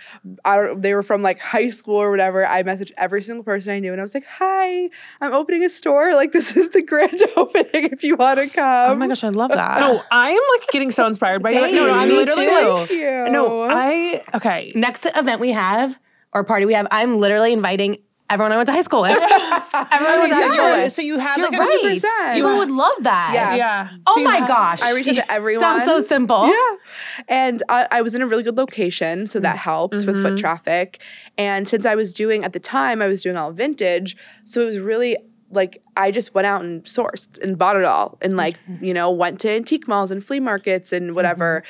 I don't, they were from like high school or whatever, I messaged every single person I knew and I was like, hi, I'm opening a store. Like, this is the grand opening if you want to come. Oh my gosh, I love that. No, I am like getting so inspired by you. No, no, I'm literally too. like, Thank you. no, I okay. Next event we have or party we have, I'm literally inviting everyone I went to high school with. everyone I went to high so school you're- with. so you had You're like right. 100%. People would love that. Yeah. yeah. Oh So my had- gosh. I reached out to everyone. Sounds so simple. Yeah. And I, I was in a really good location, so that mm-hmm. helps with foot mm-hmm. traffic. And since I was doing, at the time, I was doing all vintage. So it was really like I just went out and sourced and bought it all and like, mm-hmm. you know, went to antique malls and flea markets and whatever.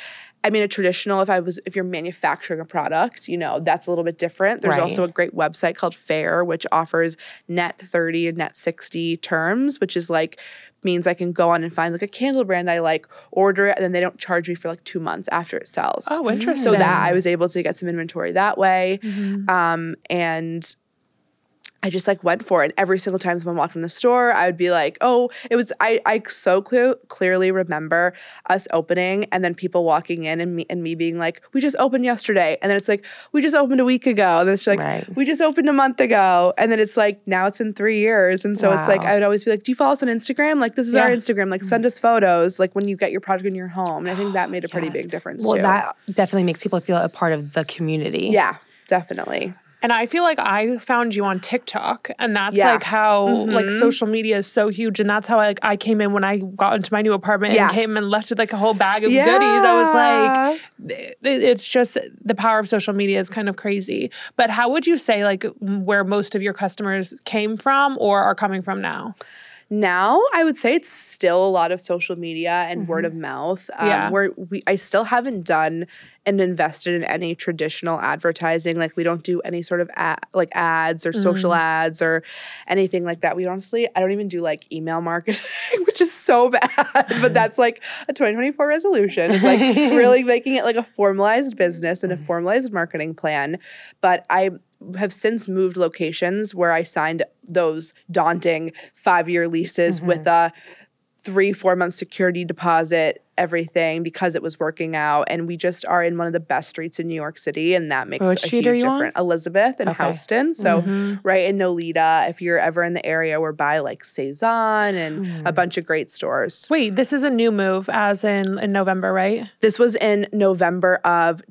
I mean, a traditional, if I was, if you're manufacturing a product, you know, that's a little bit different. There's Right. also a great website called Faire, which offers net 30 and net 60 terms, which is like, means I can go on and find like a candle brand I like, order it, and then they don't charge me for like two months after it sells. Oh, interesting. So that I was able to get some inventory that way. Mm-hmm. Um, and I just like went for it. And every single time someone walked in the store, I would be like, "Oh, it was." I I so clear, clearly remember us opening, and then people walking in, and me and me being like, "We just opened yesterday," and then it's like, "We just opened a week ago," and then it's like, Right. "We just opened a month ago," and then it's like, now it's been three years, and so it's like I would always be like, "Do you follow us on Instagram? Like this is our Instagram. Like send us photos. Like when you get your product in your home." And I think that made a pretty big difference Well, too. that definitely makes people feel a part of the community. yeah, definitely. And I feel like I found you on TikTok, and that's Yeah. like how like mm-hmm. social media is so huge, and that's how I, like I came in when I got into my new apartment Yeah. and came and left with like a whole bag of goodies. I was like, it's just the power of social media is kind of crazy. But how would you say like where most of your customers came from or are coming from now? Now I would say it's still a lot of social media and word mm-hmm. of mouth. Um, Yeah. Where we, I still haven't done and invested in any traditional advertising. Like we don't do any sort of ad, like ads or social mm. ads or anything like that. We honestly, I don't even do like email marketing, which is so bad. but that's like a 2024 resolution. It's like really making it like a formalized business and a mm. formalized marketing plan. But I have since moved locations where I signed those daunting five year leases with mm-hmm. a three, four month security deposit, everything because it was working out. And we just are in one of the best streets in New York City. And that makes oh, Which a huge you on? difference. Elizabeth and Okay. Houston. So mm-hmm. right in Nolita, if you're ever in the area, we're by like Sézane and a hmm. bunch of great stores. Wait, this is a new move, as in in November, right? This was in November of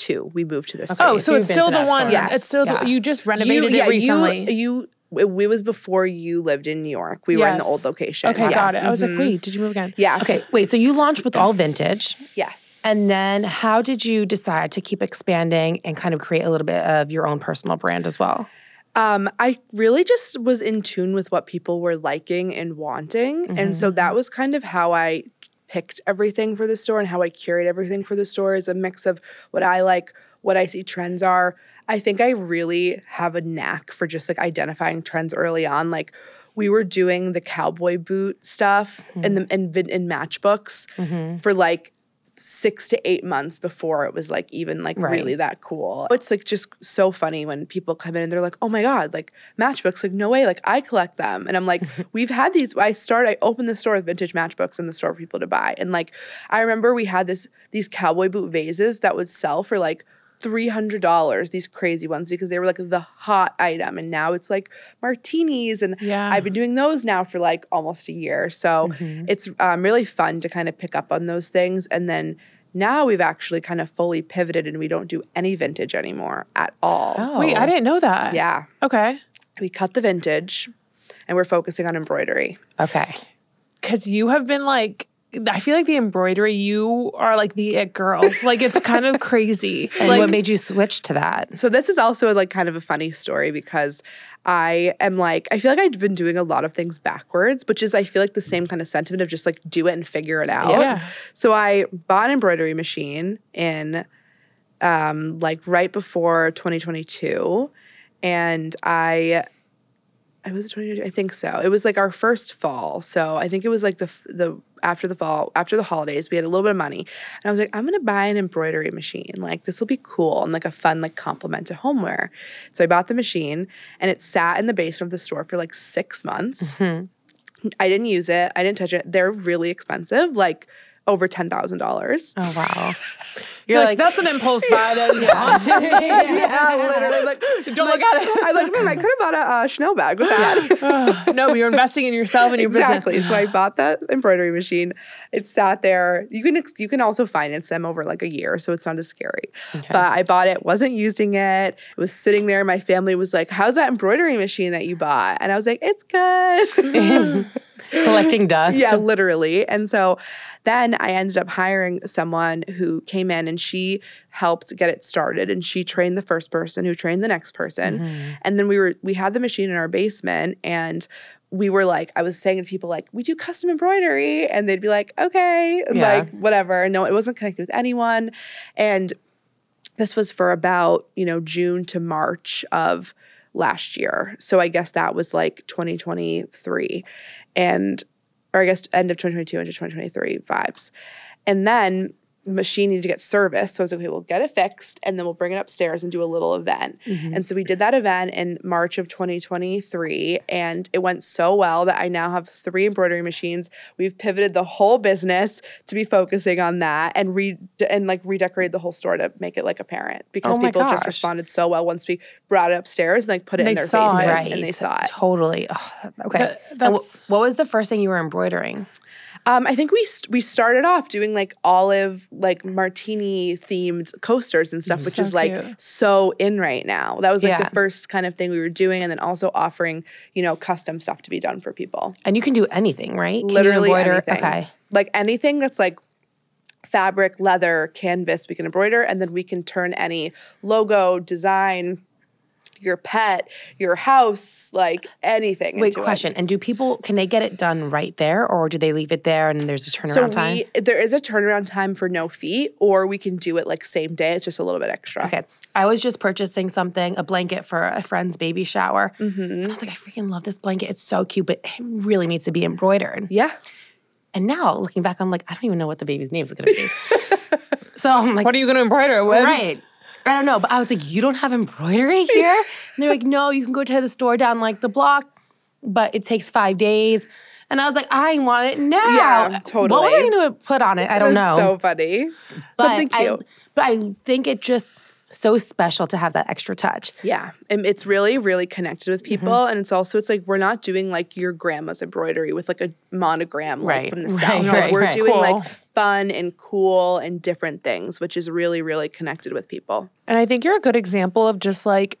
2022. We moved to this. Oh, so it's still the one. Yes. It's still the, you just renovated it recently. You, you it, was before you lived in New York. We were in the old location. okay, Yeah. got it. I was like, wait, did you move again? Yeah. Okay, wait. So you launched with all vintage, Yes. and then how did you decide to keep expanding and kind of create a little bit of your own personal brand as well? Um, I really just was in tune with what people were liking and wanting. And so that was kind of how I picked everything for the store and how I curate everything for the store is a mix of what I like, what I see trends are. I think I really have a knack for just like identifying trends early on. Like we were doing the cowboy boot stuff in hmm. the in, vin- in matchbooks mm-hmm. for like six to eight months before it was like even like Right. really that cool. It's like just so funny when people come in and they're like, "Oh my god, like matchbooks! Like no way, like I collect them." And I'm like, "We've had these. I start, I opened the store with vintage matchbooks in the store for people to buy. And like I remember we had this these cowboy boot vases that would sell for like." $300 these crazy ones because they were like the hot item and now it's like martinis and Yeah. I've been doing those now for like almost a year so it's um, really fun to kind of pick up on those things and then now we've actually kind of fully pivoted and we don't do any vintage anymore at all Wait, I didn't know that. yeah Okay. we cut the vintage and we're focusing on embroidery Okay. Because you have been like, I feel like the embroidery, you are like the it girl. like it's kind of crazy. And like, what made you switch to that? So this is also like kind of a funny story because I am like I feel like I've been doing a lot of things backwards, which is I feel like the same kind of sentiment of just like do it and figure it out. Yeah. So I bought an embroidery machine in um like right before 2022 and I I was 2022? I think so. It was like our first fall. So I think it was like the the after the fall, after the holidays, we had a little bit of money. And I was like, I'm gonna buy an embroidery machine. Like this will be cool and like a fun like complement to homeware. So I bought the machine and it sat in the basement of the store for like six months. Mm-hmm. I didn't use it. I didn't touch it. They're really expensive, like over ten thousand dollars. Oh wow. you're like, that's an impulse buy that want to. yeah, literally. Like, Don't look at it. I like, "Hmm, I could have bought a uh, Chanel bag with that. no, you're investing in yourself and your exactly. business. So I bought that embroidery machine. It sat there. You can ex- you can also finance them over like a year, so it's not as scary. But I bought it, wasn't using it. It was sitting there. My family was like, "How's that embroidery machine that you bought?" And I was like, "It's good." Collecting dust. yeah, literally. And so then I ended up hiring someone who came in and she helped get it started and she trained the first person who trained the next person. Mm-hmm. And then we were we had the machine in our basement and we were like, I was saying to people like, we do custom embroidery, and they'd be like, okay, Yeah. like whatever. No, it wasn't connected with anyone, and this was for about you know June to March of last year. So I guess that was like 2023, and or I guess end of 2022 into 2023 vibes, and then the machine needed to get serviced. So I was like, okay, we'll get it fixed and then we'll bring it upstairs and do a little event. Mm-hmm. And so we did that event in March of 2023. And it went so well that I now have three embroidery machines. We've pivoted the whole business to be focusing on that and re and like redecorated the whole store to make it like apparent because Oh my people just responded so well once we brought it upstairs and like put it They in their saw it. faces Right. and they saw it. Totally. Oh, okay. That- And wh- what was the first thing you were embroidering? Um, I think we st- we started off doing like olive, like martini themed coasters and stuff, which So is like cute. so in right now. That was like Yeah. the first kind of thing we were doing, and then also offering you know custom stuff to be done for people. And you can do anything, right? Literally anything. Okay. like anything that's like fabric, leather, canvas, we can embroider, and then we can turn any logo, design, your pet, your house, like anything. Wait, into it. question. And do people can they get it done right there, or do they leave it there and there's a turnaround So time? there is a turnaround time for no fee, or we can do it like same day. It's just a little bit extra. Okay. I was just purchasing something, a blanket for a friend's baby shower. Mm-hmm. And I was like, I freaking love this blanket. It's so cute, but it really needs to be embroidered. Yeah. And now looking back, I'm like, I don't even know what the baby's name is going to be. so I'm like, What are you going to embroider it with? right. I don't know. But I was like, you don't have embroidery here? and they're like, no, you can go to the store down like the block, but it takes five days. And I was like, I want it now. Yeah, totally. What was. I going to put on it? I don't That's know. so funny. but Something I, cute. but I think it just so special to have that extra touch. Yeah, and it's really, really connected with people, Mm-hmm. and it's also it's like we're not doing like your grandma's embroidery with like a monogram like Right, from the south. Like, right, we're right. doing Cool. like fun and cool and different things, which is really, really connected with people. And I think you're a good example of just like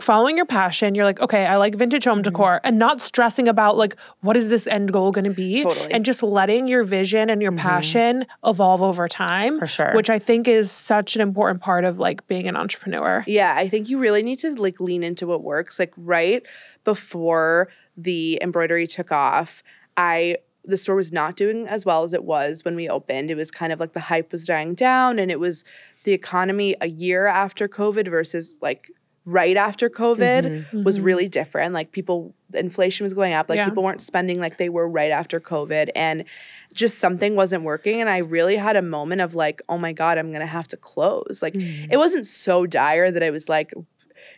following your passion. You're like, okay, I like vintage home Mm-hmm. decor and not stressing about like, what is this end goal going to be? Totally. And just letting your vision and your passion evolve over time. Mm-hmm. For sure. Which I think is such an important part of like being an entrepreneur. Yeah, I think you really need to like lean into what works. Like right before the embroidery took off, I the store was not doing as well as it was when we opened. It was kind of like the hype was dying down and it was the economy a year after COVID versus like right after COVID mm-hmm. was mm-hmm. really different. Like people inflation was going up, like Yeah. people weren't spending like they were right after COVID and just something wasn't working and I really had a moment of like, oh my god, I'm going to have to close. Like mm-hmm. it wasn't so dire that I was like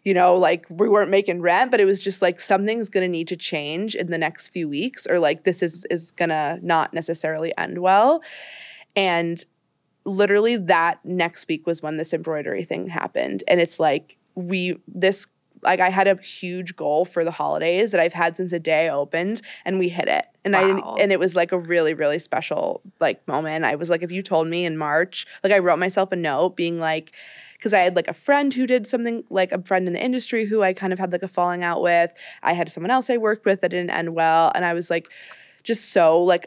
you know, like we weren't making rent, but it was just like something's gonna need to change in the next few weeks, or like this is is gonna not necessarily end well. And literally that next week was when this embroidery thing happened. And it's like we this like I had a huge goal for the holidays that I've had since the day I opened and we hit it. And I Wow. didn't and it was like a really, really special like moment. I was like, if you told me in March, like I wrote myself a note being like, because I had like a friend who did something like a friend in the industry who I kind of had like a falling out with. I had someone else I worked with that didn't end well. And I was like just so like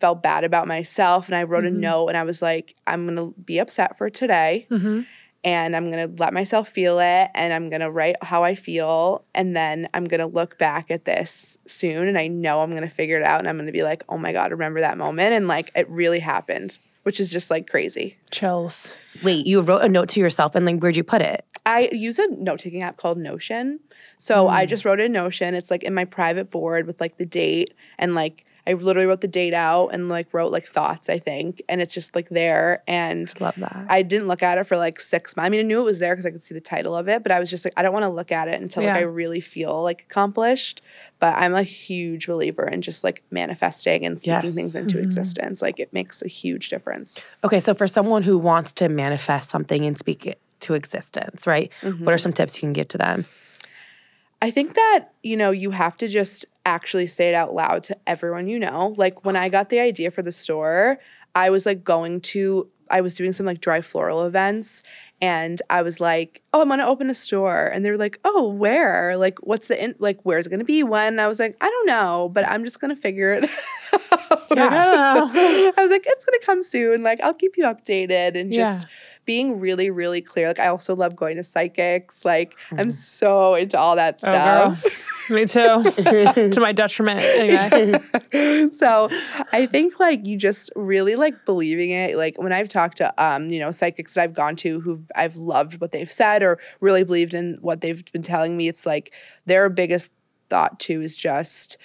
felt bad about myself. And I wrote a mm-hmm. note and I was like, I'm gonna be upset for today mm-hmm. and I'm gonna let myself feel it and I'm gonna write how I feel and then I'm gonna look back at this soon and I know I'm gonna figure it out and I'm gonna be like, oh my God, remember that moment? And like it really happened, which is just like crazy. Chills. Wait, you wrote a note to yourself and like where'd you put it? I use a note taking app called Notion. So I mm. just wrote it in Notion. It's like in my private board with like the date and like I literally wrote the date out and like wrote like thoughts, I think. And it's just like there. And Love that. I didn't look at it for like six months. I mean, I knew it was there because I could see the title of it, but I was just like, I don't want to look at it until like I really feel like accomplished. But I'm a huge believer in just like manifesting and speaking Yes. things into mm-hmm. existence. Like it makes a huge difference. Okay, so for someone who wants to manifest something and speak it to existence, right? What are mm-hmm. some tips you can give to them? I think that, you know, you have to just actually say it out loud to everyone you know. Like when I got the idea for the store, I was like going to, I was doing some like dry floral events and I was like, oh, I'm gonna open a store. And they were like, oh, where? Like, what's the, in- like, where's it gonna be? When? And I was like, I don't know, but I'm just gonna figure it out. Yeah. I was like, it's gonna come soon. Like, I'll keep you updated and Yeah. just being really, really clear. Like, I also love going to psychics. Like, I'm so into all that Oh, stuff. Me too. to my detriment. Anyway. so I think like you just really like believing it. Like when I've talked to um, you know, psychics that I've gone to who I've loved what they've said or really believed in what they've been telling me, it's like their biggest thought too is just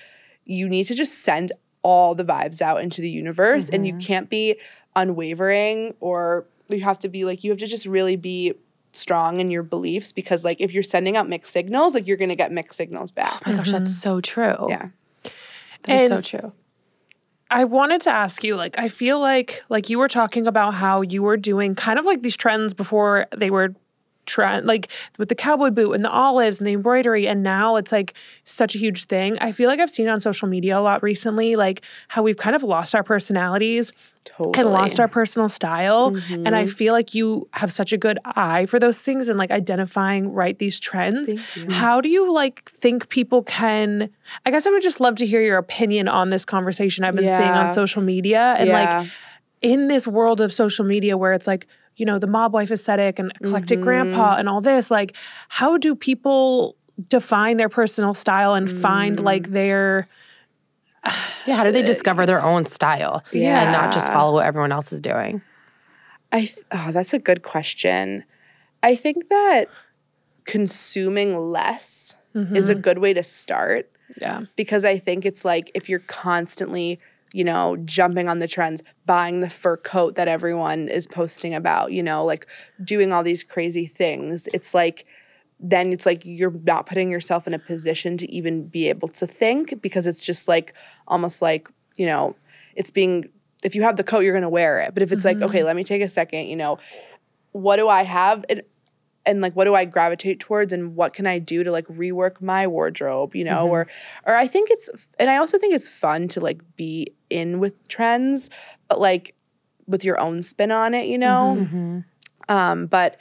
you need to just send all the vibes out into the universe and you can't be unwavering or you have to be like you have to just really be strong in your beliefs because like if you're sending out mixed signals like you're going to get mixed signals back Oh my gosh, that's mm-hmm. so true. yeah That is so true. I wanted to ask you, like, I feel like like you were talking about how you were doing kind of like these trends before they were trend, like with the cowboy boot and the olives and the embroidery, and now it's like such a huge thing. I feel like I've seen on social media a lot recently, like how we've kind of lost our personalities totally and lost our personal style. And I mm-hmm. feel like you have such a good eye for those things and like identifying right these trends. How do you like think people can? I guess I would just love to hear your opinion on this conversation I've been seeing on social media and Yeah. like in this world of social media where it's like you know, the mob wife aesthetic and eclectic Mm-hmm. grandpa and all this. Like, how do people define their personal style and find Mm. like their Yeah, how do they discover their own style? And not just follow what everyone else is doing? I th- oh, that's a good question. I think that consuming less is a good way to start yeah. because I think it's like if you're constantly, you know, jumping on the trends, buying the fur coat that everyone is posting about, you know, like doing all these crazy things, it's like then it's like you're not putting yourself in a position to even be able to think because it's just like almost like, you know, it's being if you have the coat, you're gonna wear it. But if it's like, mm-hmm. okay, let me take a second, you know, what do I have? And, and like what do I gravitate towards and what can I do to like rework my wardrobe, you know, mm-hmm. or or I think it's and I also think it's fun to like be in with trends, but like with your own spin on it, you know? Um, but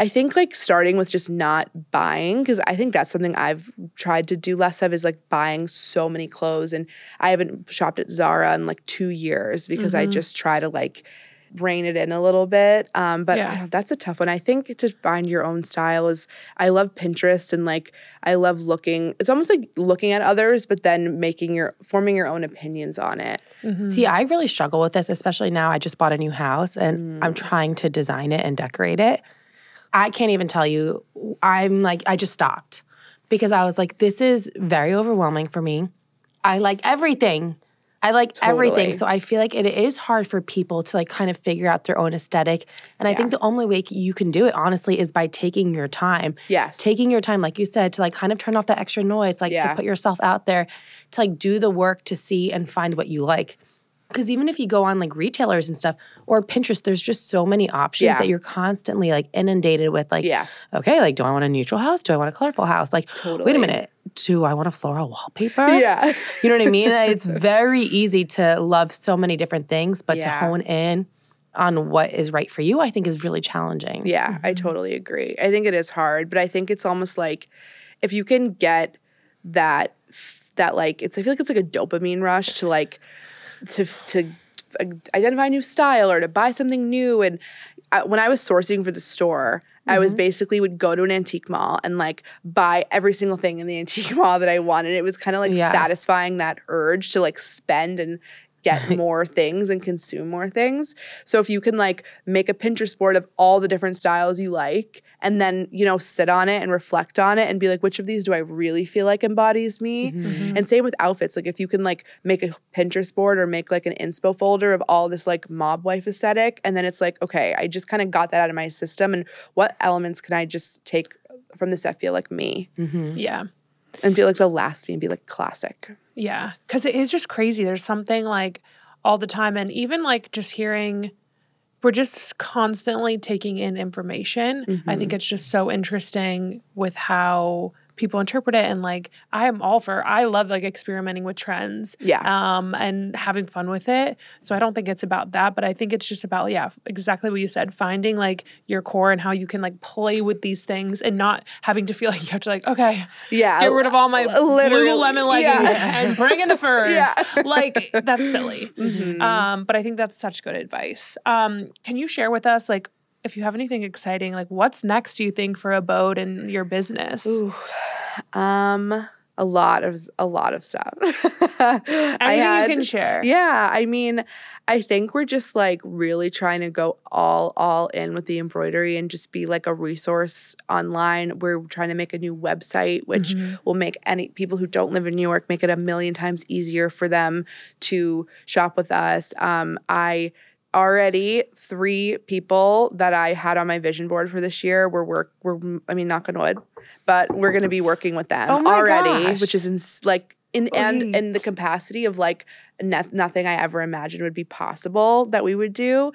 I think like starting with just not buying because I think that's something I've tried to do less of is like buying so many clothes and I haven't shopped at Zara in like two years because I just try to like rein it in a little bit. Um, but Yeah. I don't- that's a tough one. I think to find your own style is I love Pinterest and like I love looking. It's almost like looking at others, but then making your forming your own opinions on it. See, I really struggle with this, especially now. I just bought a new house and I'm trying to design it and decorate it. I can't even tell you. I'm like, I just stopped because I was like, this is very overwhelming for me. I like everything. I like everything. So I feel like it is hard for people to like kind of figure out their own aesthetic. And I think the only way you can do it, honestly, is by taking your time. Yes. Taking your time, like you said, to like kind of turn off that extra noise, like to put yourself out there, to like do the work to see and find what you like. Because even if you go on like retailers and stuff or Pinterest, there's just so many options Yeah. that you're constantly like inundated with. Like, Yeah. okay, like, do I want a neutral house? Do I want a colorful house? Like, wait a minute, do I want a floral wallpaper? Yeah. You know what I mean? It's very easy to love so many different things, but to hone in on what is right for you, I think is really challenging. Yeah, I mm-hmm. totally agree. I think it is hard, but I think it's almost like if you can get that that like it's I feel like it's like a dopamine rush to like to to uh, identify a new style or to buy something new and I, when I was sourcing for the store, I was mm-hmm. basically would go to an antique mall and like buy every single thing in the antique mall that I wanted. It was kind of like Yeah. satisfying that urge to like spend and get more things and consume more things. So if you can like make a Pinterest board of all the different styles you like and then, you know, sit on it and reflect on it and be like which of these do I really feel like embodies me? Mm-hmm. Mm-hmm. And same with outfits. Like if you can like make a Pinterest board or make like an inspo folder of all this like mob wife aesthetic and then it's like okay, I just kind of got that out of my system and what elements can I just take from this that feel like me mm-hmm. Yeah. And feel like they'll last me and be like classic. Yeah, because it is just crazy. There's something like all the time, and even like just hearing, we're just constantly taking in information. I think Mm-hmm. it's just so interesting with how people interpret it, and like I am all for. I love like experimenting with trends, Yeah. um, and having fun with it. So I don't think it's about that, but I think it's just about yeah, exactly what you said, finding like your core and how you can like play with these things and not having to feel like you have to like okay, Yeah. get rid of all my Literally, Lululemon leggings yeah. and bring in the furs. Yeah. like that's silly. Mm-hmm. Um, but I think that's such good advice. Um, can you share with us like if you have anything exciting, like what's next? Do you think for Abbode and your business? Ooh, Um, a lot of a lot of stuff. Anything I had- you can share. Yeah, I mean, I think we're just like really trying to go all all in with the embroidery and just be like a resource online. We're trying to make a new website which will make any people who don't live in New York make it a million times easier for them to shop with us. Um, I already three people that I had on my vision board for this year were work were I mean knock on wood, but we're going to be working with them Oh already, gosh. which is ins- like in and in the capacity of like no- nothing I ever imagined would be possible that we would do,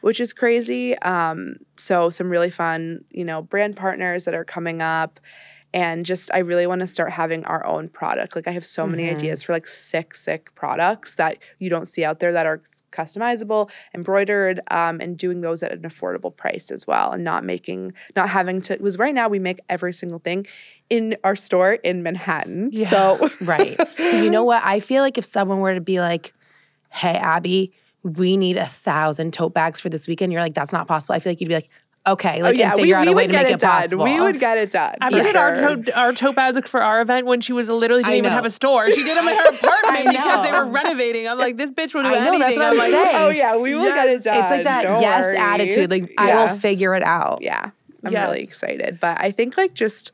which is crazy. Um, so some really fun, you know, brand partners that are coming up. And just, I really want to start having our own product. Like, I have so many ideas for like sick, sick products that you don't see out there that are customizable, embroidered, um, and doing those at an affordable price as well. And not making, not having to, because right now we make every single thing in our store in Manhattan. So, Right. you know what? I feel like if someone were to be like, hey, Abby, we need a thousand tote bags for this weekend. You're like, that's not possible. I feel like you'd be like, okay, like oh, yeah, and we, figure we out a way would to get make it it, done. possible. We would get it done. I for did our sure. tote, our tote bags for our event when she was literally didn't even have a store. She did them in her apartment because they were renovating. I'm like, this bitch will do I know, anything. that's what I'm I'm like, saying. Oh yeah, we will get it done. It's like that Don't yes worry. attitude. Like I will figure it out. Yeah, I'm really excited. But I think like just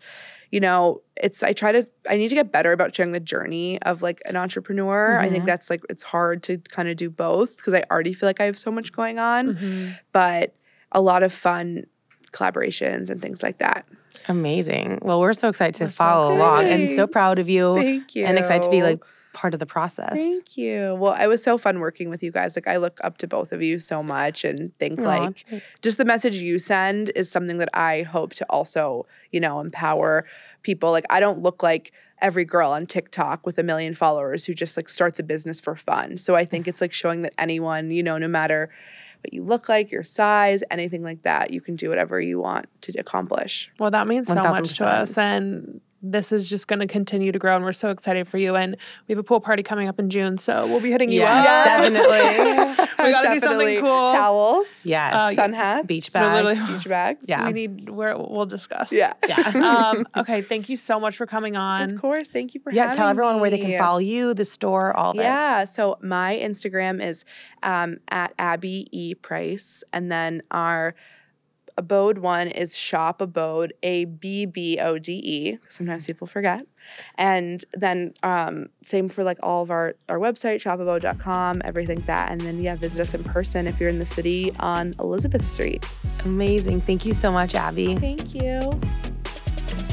you know, it's I try to I need to get better about sharing the journey of like an entrepreneur. I think Mm-hmm. that's like it's hard to kind of do both because I already feel like I have so much going on, Mm-hmm. but a lot of fun collaborations and things like that. Amazing. Well, we're so excited to so follow along and so proud of you. Thank you. And excited to be like part of the process. Thank you. Well, it was so fun working with you guys. Like I look up to both of you so much and think Aw, like thanks. just the message you send is something that I hope to also, you know, empower people. Like I don't look like every girl on TikTok with a million followers who just like starts a business for fun. So I think it's like showing that anyone, you know, no matter what you look like, your size, anything like that, you can do whatever you want to accomplish. Well, that means so much to us. And this is just going to continue to grow. And we're so excited for you. And we have a pool party coming up in June. So we'll be hitting you Yes, up. definitely. We gotta do something cool. Towels, yes. Uh, sun hats, Beach So bags. beach bags. Yeah. We need, we're, we'll discuss. Yeah. yeah. um, okay. Thank you so much for coming on. Of course. Thank you for yeah. having Tell everyone where they can follow you, the store, all that. Yeah. So my Instagram is um, at Abby E Price, and then our Abbode one is Shop Abbode, A B B O D E. Sometimes people forget. And then um, same for like all of our our website, shopabbode.com, everything that. And then yeah, visit us in person if you're in the city on Elizabeth Street. Amazing. Thank you so much, Abby. Thank you.